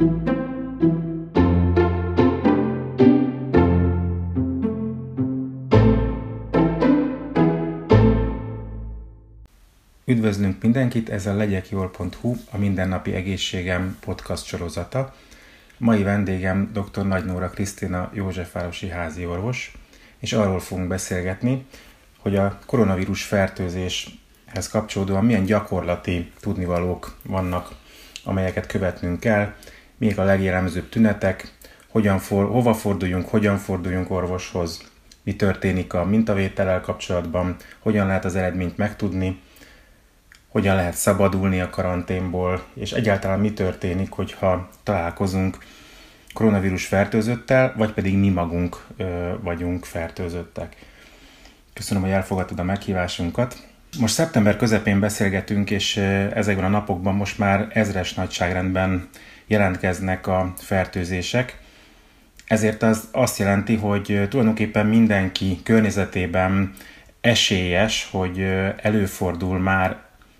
Üdvözlünk mindenkit, ez a legyekjól.hu, a Mindennapi Egészségem podcast sorozata. Mai vendégem dr. Nagy Nóra Krisztina Józsefvárosi házi orvos, és arról fogunk beszélgetni, hogy a koronavírus fertőzéshez kapcsolódóan milyen gyakorlati tudnivalók vannak, amelyeket követnünk kell, még a legjellemzőbb tünetek, hogyan for, hova forduljunk, hogyan forduljunk orvoshoz, mi történik a mintavétellel kapcsolatban, hogyan lehet az eredményt megtudni, hogyan lehet szabadulni a karanténból, és egyáltalán mi történik, hogyha találkozunk koronavírus fertőzöttel, vagy pedig mi magunk ö, vagyunk fertőzöttek. Köszönöm, hogy elfogadtad a meghívásunkat. Most szeptember közepén beszélgetünk, és ezekben a napokban most már ezres nagyságrendben jelentkeznek a fertőzések. Ezért az azt jelenti, hogy tulajdonképpen mindenki környezetében esélyes, hogy előfordul már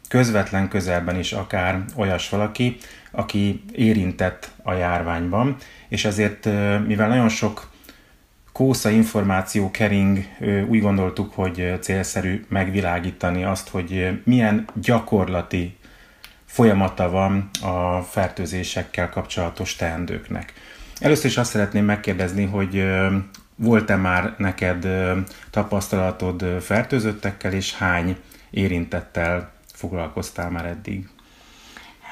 közvetlen közelben is akár olyas valaki, aki érintett a járványban, és ezért, mivel nagyon sok kósza információ kering, úgy gondoltuk, hogy célszerű megvilágítani azt, hogy milyen gyakorlati folyamata van a fertőzésekkel kapcsolatos teendőknek. Először is azt szeretném megkérdezni, hogy volt-e már neked tapasztalatod fertőzöttekkel, és hány érintettel foglalkoztál már eddig?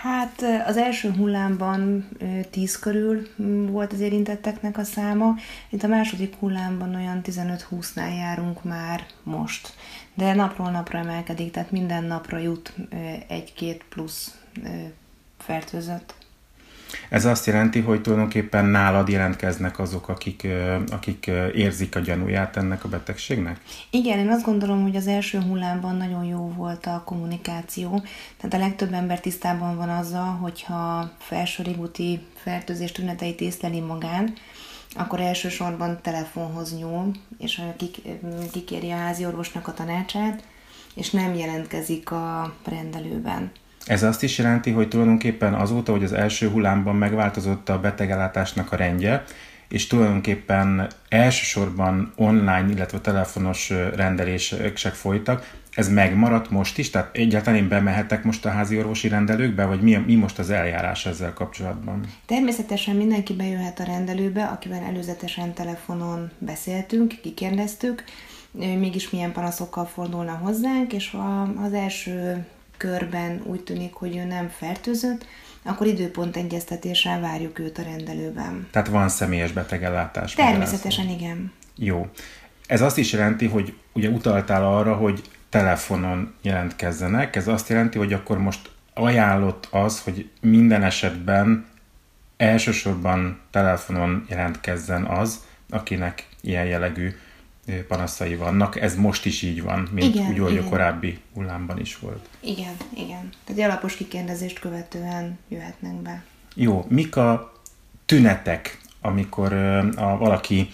Hát az első hullámban 10 körül volt az érintetteknek a száma, itt a második hullámban olyan 15-20-nál járunk már most. De napról napra emelkedik, tehát minden napra jut egy-két plusz fertőzött. Ez azt jelenti, hogy tulajdonképpen nálad jelentkeznek azok, akik, akik érzik a gyanúját ennek a betegségnek? Igen, én azt gondolom, hogy az első hullámban nagyon jó volt a kommunikáció. Tehát a legtöbb ember tisztában van azzal, hogyha felső régúti fertőzés tüneteit észleli magán, akkor elsősorban telefonhoz nyúl, és kikéri a házi orvosnak a tanácsát, és nem jelentkezik a rendelőben. Ez azt is jelenti, hogy tulajdonképpen azóta, hogy az első hullámban megváltozott a betegellátásnak a rendje, és tulajdonképpen elsősorban online, illetve telefonos rendelések folytak, ez megmaradt most is? Tehát egyáltalán én bemehetek most a házi orvosi rendelőkbe, vagy mi, mi most az eljárás ezzel kapcsolatban? Természetesen mindenki bejöhet a rendelőbe, akivel előzetesen telefonon beszéltünk, kikérdeztük, mégis milyen panaszokkal fordulna hozzánk, és az első körben úgy tűnik, hogy ő nem fertőzött, akkor időpont egyeztetéssel várjuk őt a rendelőben. Tehát van személyes betegellátás? Természetesen igen. Jó. Ez azt is jelenti, hogy ugye utaltál arra, hogy telefonon jelentkezzenek. Ez azt jelenti, hogy akkor most ajánlott az, hogy minden esetben elsősorban telefonon jelentkezzen az, akinek ilyen jellegű panaszai vannak. Ez most is így van, mint igen, úgy, hogy a korábbi hullámban is volt. Igen, igen. Tehát egy alapos kikérdezést követően jöhetnek be. Jó, mik a tünetek, amikor a, valaki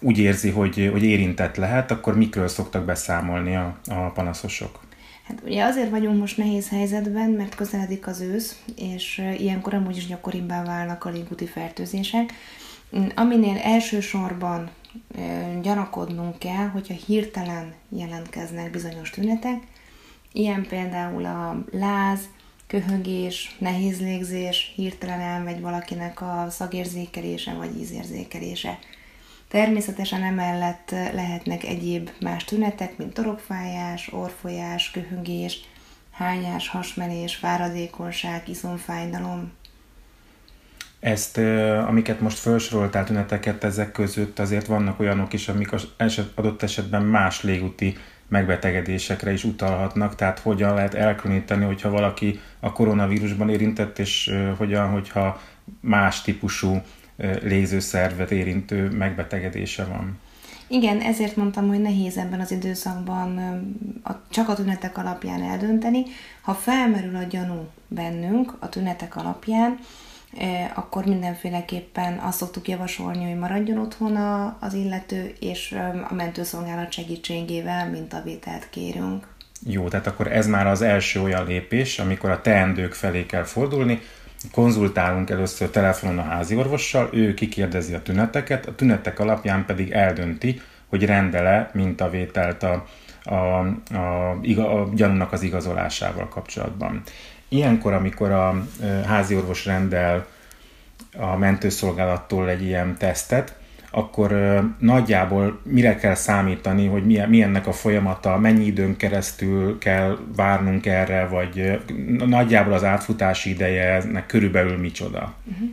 úgy érzi, hogy, hogy érintett lehet, akkor mikről szoktak beszámolni a, a panaszosok? Hát ugye azért vagyunk most nehéz helyzetben, mert közeledik az ősz, és ilyenkor amúgy is gyakoribbá válnak a légúti fertőzések. Aminél elsősorban gyanakodnunk kell, hogyha hirtelen jelentkeznek bizonyos tünetek, ilyen például a láz, köhögés, nehéz légzés, hirtelen elmegy valakinek a szagérzékelése vagy ízérzékelése. Természetesen emellett lehetnek egyéb más tünetek, mint torokfájás, orfolyás, köhögés, hányás, hasmenés, fáradékonyság, iszomfájdalom, ezt, amiket most felsoroltál tüneteket, ezek között azért vannak olyanok is, amik az eset, adott esetben más légúti megbetegedésekre is utalhatnak, tehát hogyan lehet elkülöníteni, hogyha valaki a koronavírusban érintett, és hogyan, hogyha más típusú lézőszervet érintő megbetegedése van. Igen, ezért mondtam, hogy nehéz ebben az időszakban a, csak a tünetek alapján eldönteni. Ha felmerül a gyanú bennünk a tünetek alapján, akkor mindenféleképpen azt szoktuk javasolni, hogy maradjon otthon az illető, és a mentőszolgálat segítségével mintavételt kérünk. Jó, tehát akkor ez már az első olyan lépés, amikor a teendők felé kell fordulni, konzultálunk először telefonon a házi orvossal, ő kikérdezi a tüneteket, a tünetek alapján pedig eldönti, hogy rendele mintavételt a, a, a, a, a gyanúnak az igazolásával kapcsolatban. Ilyenkor, amikor a házi orvos rendel a mentőszolgálattól egy ilyen tesztet, akkor nagyjából mire kell számítani, hogy milyen, milyennek a folyamata, mennyi időn keresztül kell várnunk erre, vagy nagyjából az átfutási ideje ennek körülbelül micsoda? Uh-huh.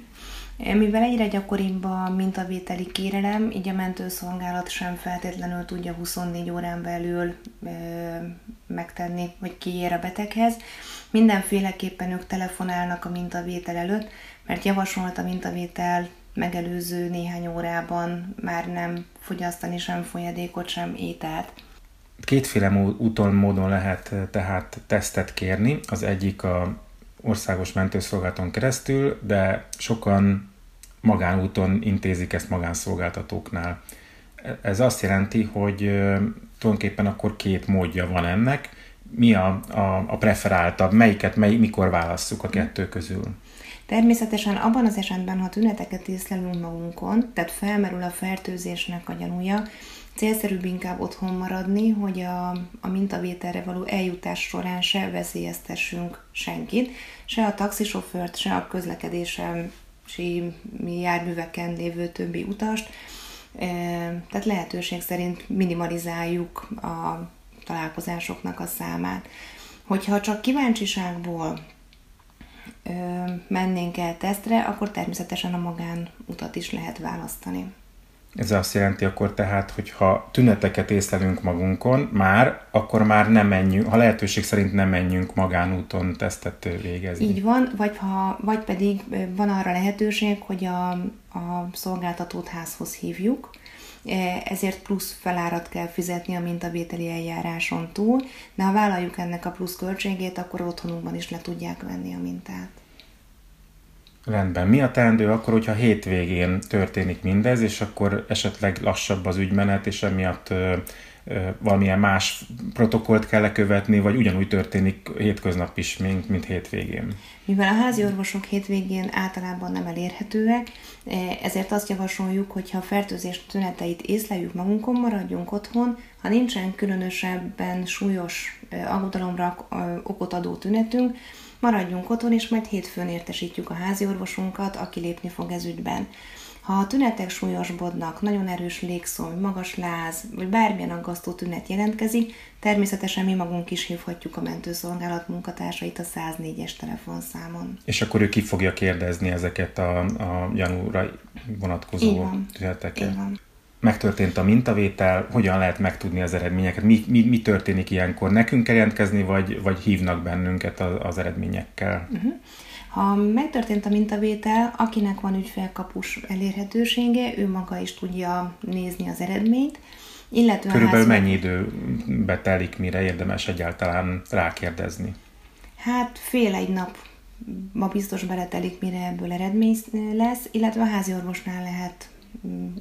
Mivel egyre gyakoribb a mintavételi kérelem, így a mentőszolgálat sem feltétlenül tudja 24 órán belül ö, megtenni, hogy kiér a beteghez. Mindenféleképpen ők telefonálnak a mintavétel előtt, mert javasolt a mintavétel megelőző néhány órában már nem fogyasztani sem folyadékot, sem ételt. Kétféle úton, módon lehet eh, tehát tesztet kérni. Az egyik a országos mentőszolgálaton keresztül, de sokan magánúton intézik ezt magánszolgáltatóknál. Ez azt jelenti, hogy tulajdonképpen akkor két módja van ennek. Mi a, a, a preferáltabb, melyiket mely, mikor válasszuk a kettő közül? Természetesen abban az esetben, ha tüneteket észlelünk magunkon, tehát felmerül a fertőzésnek a gyanúja, célszerűbb inkább otthon maradni, hogy a, a mintavételre való eljutás során se veszélyeztessünk senkit, se a taxisofőrt, se a közlekedési járműveken lévő többi utast. E, tehát lehetőség szerint minimalizáljuk a találkozásoknak a számát. Hogyha csak kíváncsiságból mennénk el tesztre, akkor természetesen a magánutat is lehet választani. Ez azt jelenti akkor tehát, hogy ha tüneteket észlelünk magunkon, már, akkor már nem menjünk, ha lehetőség szerint nem menjünk magánúton tesztet végezni. Így van, vagy, ha, vagy pedig van arra lehetőség, hogy a, a szolgáltatót házhoz hívjuk, ezért plusz felárat kell fizetni a mintavételi eljáráson túl, de ha vállaljuk ennek a plusz költségét, akkor otthonunkban is le tudják venni a mintát. Rendben. Mi a teendő akkor, hogyha hétvégén történik mindez, és akkor esetleg lassabb az ügymenet, és emiatt ö, ö, valamilyen más protokollt kell követni, vagy ugyanúgy történik hétköznap is, mint, mint hétvégén? Mivel a házi orvosok hétvégén általában nem elérhetőek, ezért azt javasoljuk, hogy ha a fertőzés tüneteit észleljük magunkon, maradjunk otthon, ha nincsen különösebben súlyos aggodalomra okot adó tünetünk, maradjunk otthon, és majd hétfőn értesítjük a házi orvosunkat, aki lépni fog ez ügyben. Ha a tünetek súlyosbodnak, nagyon erős légszom, magas láz, vagy bármilyen aggasztó tünet jelentkezik, természetesen mi magunk is hívhatjuk a mentőszolgálat munkatársait a 104-es telefonszámon. És akkor ő ki fogja kérdezni ezeket a, a gyanúra vonatkozó tüneteket? Így van megtörtént a mintavétel, hogyan lehet megtudni az eredményeket, mi, mi, mi történik ilyenkor, nekünk kell jelentkezni, vagy, vagy hívnak bennünket az, az eredményekkel? Uh-huh. Ha megtörtént a mintavétel, akinek van ügyfélkapus elérhetősége, ő maga is tudja nézni az eredményt, illetve Körülbelül házi... mennyi időbe telik, mire érdemes egyáltalán rákérdezni? Hát fél egy nap ma biztos beletelik, mire ebből eredmény lesz, illetve a házi orvosnál lehet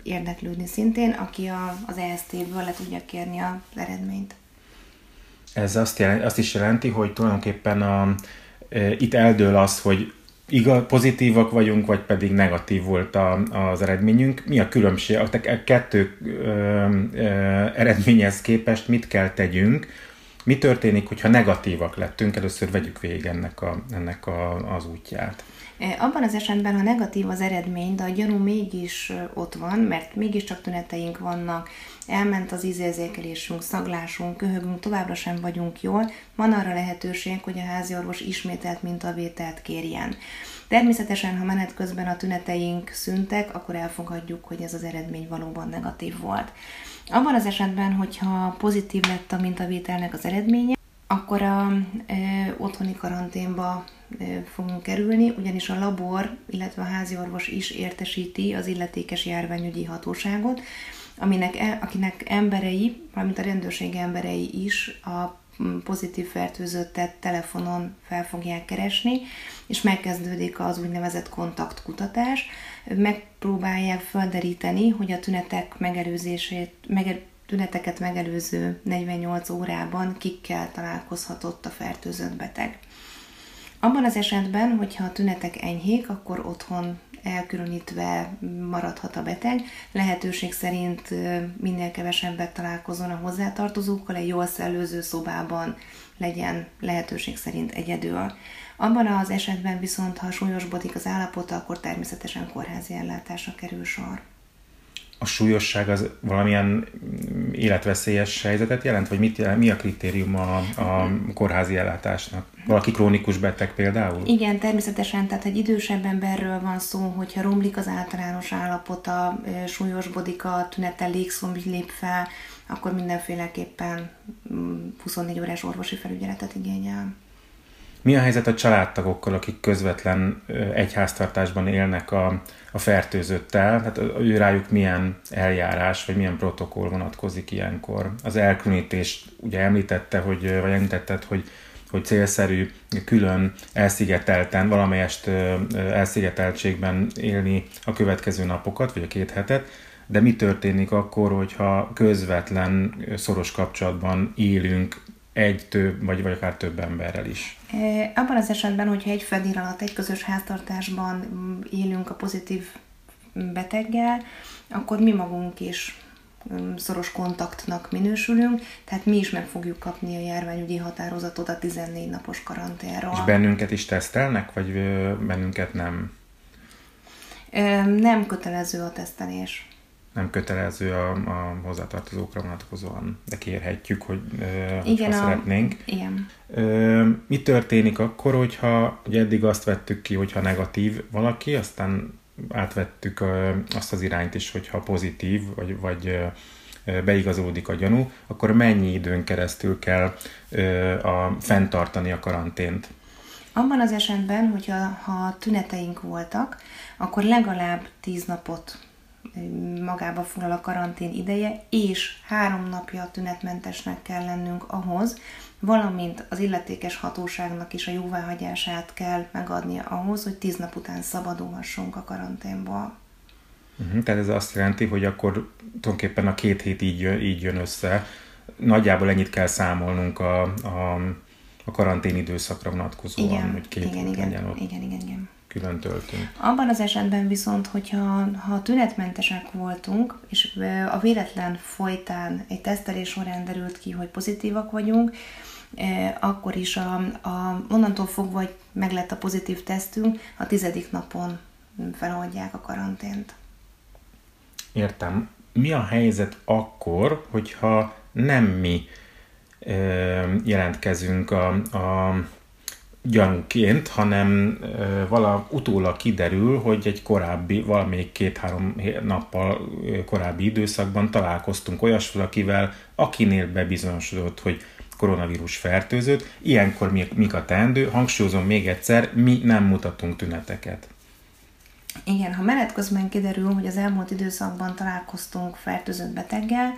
érdeklődni szintén, aki a, az EST-ből le tudja kérni az eredményt. Ez azt, jelenti, azt is jelenti, hogy tulajdonképpen a, e, itt eldől az, hogy igaz, pozitívak vagyunk, vagy pedig negatív volt a, az eredményünk. Mi a különbség? A kettő ö, ö, eredményhez képest mit kell tegyünk? Mi történik, hogyha negatívak lettünk? Először vegyük végig ennek, a, ennek a, az útját. E, abban az esetben, ha negatív az eredmény, de a gyanú mégis ott van, mert mégiscsak tüneteink vannak, elment az ízérzékelésünk, szaglásunk, köhögünk, továbbra sem vagyunk jól, van arra lehetőség, hogy a házi orvos ismételt mintavételt kérjen. Természetesen, ha menet közben a tüneteink szüntek, akkor elfogadjuk, hogy ez az eredmény valóban negatív volt. Abban az esetben, hogyha pozitív lett a mintavételnek az eredménye, akkor a ö, otthoni karanténba ö, fogunk kerülni, ugyanis a labor, illetve a házi orvos is értesíti az illetékes járványügyi hatóságot, aminek, e, akinek emberei, valamint a rendőrség emberei is a pozitív fertőzöttet telefonon fel fogják keresni, és megkezdődik az úgynevezett kontaktkutatás. Megpróbálják felderíteni, hogy a tünetek megelőzését, mege, tüneteket megelőző 48 órában kikkel találkozhatott a fertőzött beteg. Abban az esetben, hogyha a tünetek enyhék, akkor otthon elkülönítve maradhat a beteg. Lehetőség szerint minél kevesebbet találkozon a hozzátartozókkal, egy jól szellőző szobában legyen lehetőség szerint egyedül. Abban az esetben viszont, ha súlyosbodik az állapota, akkor természetesen kórházi ellátásra kerül sor a súlyosság az valamilyen életveszélyes helyzetet jelent, vagy mit jelent, mi a kritérium a, a kórházi ellátásnak? Valaki krónikus beteg például? Igen, természetesen, tehát egy idősebb emberről van szó, hogyha romlik az általános állapota, súlyosbodik a tünete, légszomj lép fel, akkor mindenféleképpen 24 mm, órás orvosi felügyeletet igényel. Mi a helyzet a családtagokkal, akik közvetlen egyháztartásban élnek a, a fertőzöttel? Hát ő rájuk milyen eljárás, vagy milyen protokoll vonatkozik ilyenkor? Az elkülönítés, ugye említette, hogy, vagy említetted, hogy hogy célszerű külön elszigetelten, valamelyest elszigeteltségben élni a következő napokat, vagy a két hetet, de mi történik akkor, hogyha közvetlen, szoros kapcsolatban élünk egy, több, vagy, vagy akár több emberrel is. E, abban az esetben, hogyha egy fedél alatt, egy közös háztartásban mm, élünk a pozitív beteggel, akkor mi magunk is mm, szoros kontaktnak minősülünk, tehát mi is meg fogjuk kapni a járványügyi határozatot a 14 napos karanténról. És bennünket is tesztelnek, vagy bennünket nem? Nem kötelező a tesztelés nem kötelező a, a hozzátartozókra vonatkozóan, de kérhetjük, hogy igen, ha szeretnénk. A, igen. Mi történik akkor, hogyha ugye eddig azt vettük ki, hogyha negatív valaki, aztán átvettük azt az irányt is, hogyha pozitív, vagy, vagy beigazódik a gyanú, akkor mennyi időn keresztül kell a, fenntartani a karantént? Abban az esetben, hogyha ha tüneteink voltak, akkor legalább 10 napot magába foglal a karantén ideje, és három napja tünetmentesnek kell lennünk ahhoz, valamint az illetékes hatóságnak is a jóváhagyását kell megadnia ahhoz, hogy tíz nap után szabadulhassunk a karanténból. Uh-huh, tehát ez azt jelenti, hogy akkor tulajdonképpen a két hét így jön, így jön össze. Nagyjából ennyit kell számolnunk a, a, a karantén időszakra vonatkozóan, igen, hogy két igen, igen, legyen ott. Igen, igen, igen külön töltünk. Abban az esetben viszont, hogyha ha tünetmentesek voltunk, és a véletlen folytán egy tesztelés során derült ki, hogy pozitívak vagyunk, akkor is a, a, onnantól fogva, hogy meg lett a pozitív tesztünk, a tizedik napon feloldják a karantént. Értem. Mi a helyzet akkor, hogyha nem mi jelentkezünk a, a gyanúként, hanem vala utólag kiderül, hogy egy korábbi, valamelyik két-három nappal korábbi időszakban találkoztunk olyas valakivel, akinél bebizonyosodott, hogy koronavírus fertőzött. Ilyenkor mi, mik a teendő? Hangsúlyozom még egyszer, mi nem mutatunk tüneteket. Igen, ha menet közben kiderül, hogy az elmúlt időszakban találkoztunk fertőzött beteggel,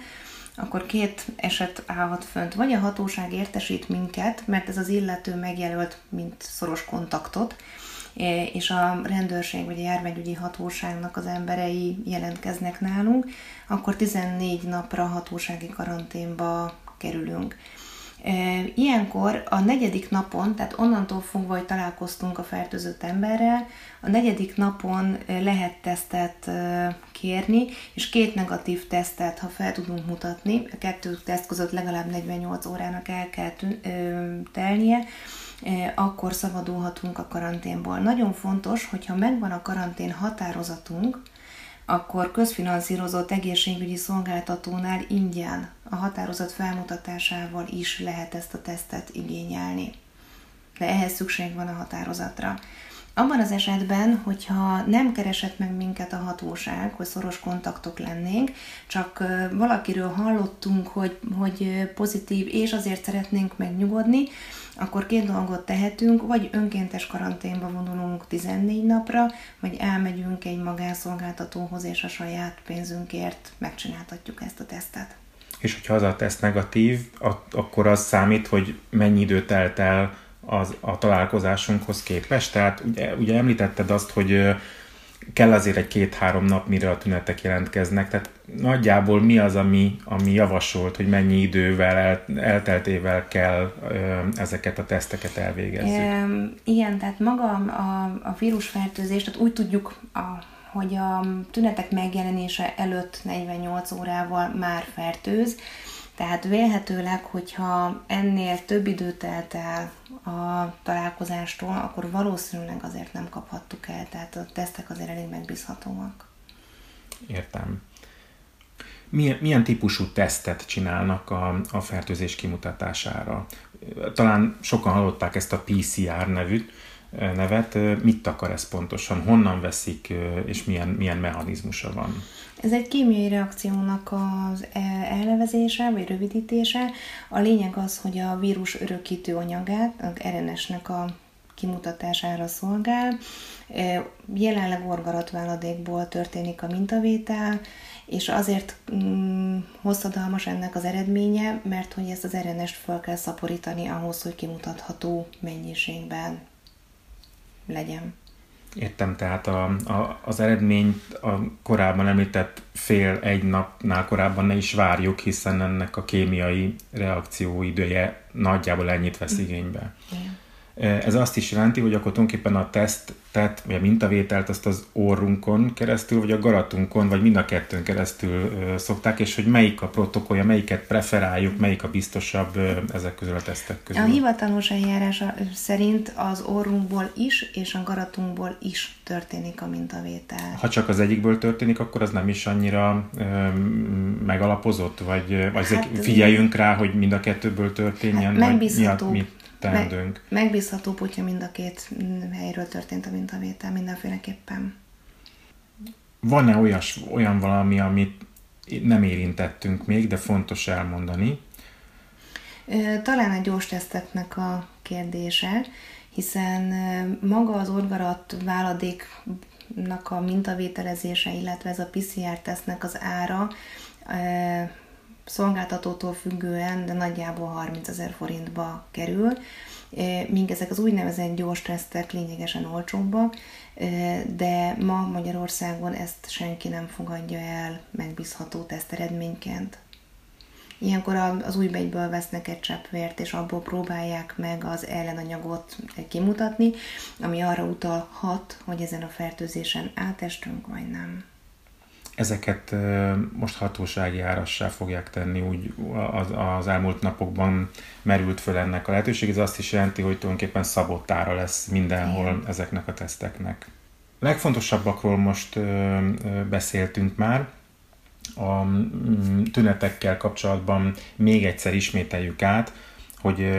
akkor két eset állhat fönt. Vagy a hatóság értesít minket, mert ez az illető megjelölt, mint szoros kontaktot, e, és a rendőrség vagy a járványügyi hatóságnak az emberei jelentkeznek nálunk, akkor 14 napra hatósági karanténba kerülünk. Ilyenkor a negyedik napon, tehát onnantól fogva, hogy találkoztunk a fertőzött emberrel, a negyedik napon lehet tesztet kérni, és két negatív tesztet, ha fel tudunk mutatni, a kettő teszt között legalább 48 órának el kell telnie, akkor szabadulhatunk a karanténból. Nagyon fontos, hogyha megvan a karantén határozatunk, akkor közfinanszírozott egészségügyi szolgáltatónál ingyen a határozat felmutatásával is lehet ezt a tesztet igényelni. De ehhez szükség van a határozatra. Abban az esetben, hogyha nem keresett meg minket a hatóság, hogy szoros kontaktok lennénk, csak valakiről hallottunk, hogy, hogy pozitív, és azért szeretnénk megnyugodni, akkor két dolgot tehetünk, vagy önkéntes karanténba vonulunk 14 napra, vagy elmegyünk egy magánszolgáltatóhoz, és a saját pénzünkért megcsináltatjuk ezt a tesztet. És hogyha az a teszt negatív, akkor az számít, hogy mennyi idő telt el az, a találkozásunkhoz képest? Tehát ugye, ugye említetted azt, hogy kell azért egy két-három nap, mire a tünetek jelentkeznek, tehát nagyjából mi az, ami, ami javasolt, hogy mennyi idővel, el, elteltével kell ö, ezeket a teszteket elvégezni? Igen, tehát maga a, a vírusfertőzés, tehát úgy tudjuk, a, hogy a tünetek megjelenése előtt 48 órával már fertőz, tehát vélhetőleg, hogyha ennél több idő telt el a találkozástól, akkor valószínűleg azért nem kaphattuk el, tehát a tesztek azért elég megbízhatóak. Értem. Milyen, milyen típusú tesztet csinálnak a, a fertőzés kimutatására? Talán sokan hallották ezt a PCR nevűt, nevet. Mit akar ez pontosan? Honnan veszik, és milyen, milyen mechanizmusa van? Ez egy kémiai reakciónak az e, elnevezése, vagy rövidítése. A lényeg az, hogy a vírus örökítő anyagát, a RNS-nek a kimutatására szolgál. E, jelenleg orgaratváladékból történik a mintavétel, és azért mm, hosszadalmas ennek az eredménye, mert hogy ezt az RNS-t fel kell szaporítani ahhoz, hogy kimutatható mennyiségben legyen. Értem, tehát a, a, az eredményt a korábban említett fél egy napnál korábban ne is várjuk, hiszen ennek a kémiai reakció idője nagyjából ennyit vesz igénybe. Igen. Ez azt is jelenti, hogy akkor tulajdonképpen a tesztet, vagy a mintavételt azt az orrunkon keresztül, vagy a garatunkon, vagy mind a kettőn keresztül szokták, és hogy melyik a protokollja, melyiket preferáljuk, melyik a biztosabb ezek közül a tesztek közül. A hivatalos eljárás szerint az orrunkból is, és a garatunkból is történik a mintavétel. Ha csak az egyikből történik, akkor az nem is annyira ö, megalapozott, vagy, vagy hát, figyeljünk rá, hogy mind a kettőből történjen, hát miatt mit teendőnk. Me- megbízható, hogyha mind a két helyről történt a mintavétel mindenféleképpen. Van-e olyas, olyan valami, amit nem érintettünk még, de fontos elmondani? Talán a gyors teszteknek a kérdése, hiszen maga az orgarat váladéknak a mintavételezése, illetve ez a PCR tesznek az ára szolgáltatótól függően, de nagyjából 30 ezer forintba kerül, e, míg ezek az úgynevezett gyors tesztek lényegesen olcsóbbak, e, de ma Magyarországon ezt senki nem fogadja el megbízható teszteredményként. Ilyenkor az újbegyből vesznek egy csepp vért, és abból próbálják meg az ellenanyagot kimutatni, ami arra utalhat, hogy ezen a fertőzésen átestünk, vagy nem ezeket most hatósági árassá fogják tenni, úgy az, az elmúlt napokban merült föl ennek a lehetőség. Ez azt is jelenti, hogy tulajdonképpen szabott ára lesz mindenhol Igen. ezeknek a teszteknek. Legfontosabbakról most beszéltünk már, a mm, tünetekkel kapcsolatban még egyszer ismételjük át, hogy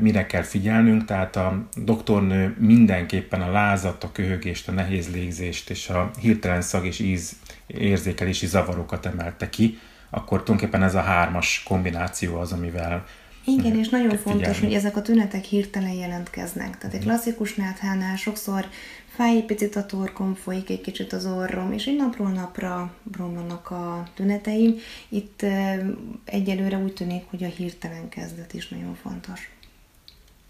mire kell figyelnünk, tehát a doktornő mindenképpen a lázat, a köhögést, a nehéz légzést és a hirtelen szag és íz érzékelési zavarokat emelte ki, akkor tulajdonképpen ez a hármas kombináció az, amivel igen, és nagyon figyelni. fontos, hogy ezek a tünetek hirtelen jelentkeznek. Tehát egy mhm. klasszikus náthánál sokszor fáj picit a torkom, folyik egy kicsit az orrom, és egy napról napra romlanak a tüneteim. Itt egyelőre úgy tűnik, hogy a hirtelen kezdet is nagyon fontos.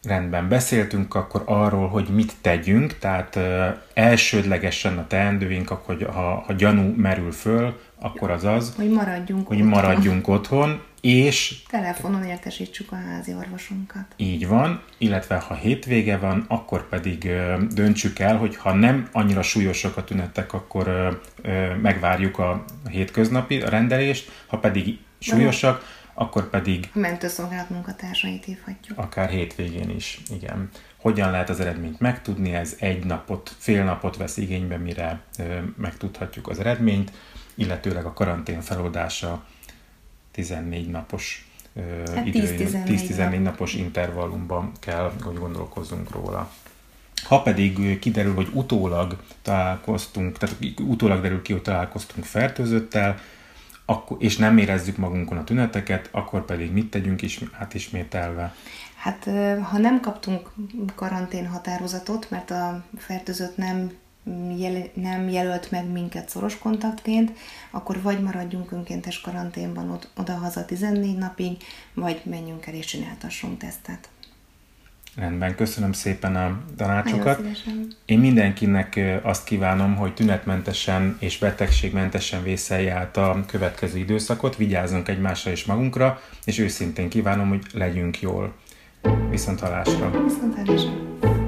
Rendben, beszéltünk akkor arról, hogy mit tegyünk, tehát ö, elsődlegesen a teendőink, hogy ha, ha gyanú merül föl, akkor az az, hogy maradjunk hogy otthon. maradjunk otthon, és telefonon értesítsük a házi orvosunkat. Így van, illetve ha hétvége van, akkor pedig ö, döntsük el, hogy ha nem annyira súlyosak a tünetek, akkor ö, ö, megvárjuk a hétköznapi rendelést, ha pedig súlyosak, akkor pedig... A mentőszolgálat munkatársait hívhatjuk. Akár hétvégén is, igen. Hogyan lehet az eredményt megtudni? Ez egy napot, fél napot vesz igénybe, mire ö, megtudhatjuk az eredményt, illetőleg a karantén feloldása 14 napos hát idő, 10-14 napos intervallumban kell, hogy gondolkozzunk róla. Ha pedig kiderül, hogy utólag találkoztunk, tehát utólag derül ki, hogy találkoztunk fertőzöttel, akkor, és nem érezzük magunkon a tüneteket, akkor pedig mit tegyünk is, hát ismételve? Hát ha nem kaptunk karantén határozatot, mert a fertőzött nem, jel, nem jelölt meg minket szoros kontaktként, akkor vagy maradjunk önkéntes karanténban ott, oda-haza 14 napig, vagy menjünk el és csináltassunk tesztet. Rendben, köszönöm szépen a tanácsokat. Én mindenkinek azt kívánom, hogy tünetmentesen és betegségmentesen vészelje át a következő időszakot, vigyázzunk egymásra és magunkra, és őszintén kívánom, hogy legyünk jól. Viszont halásra! Viszont halásra!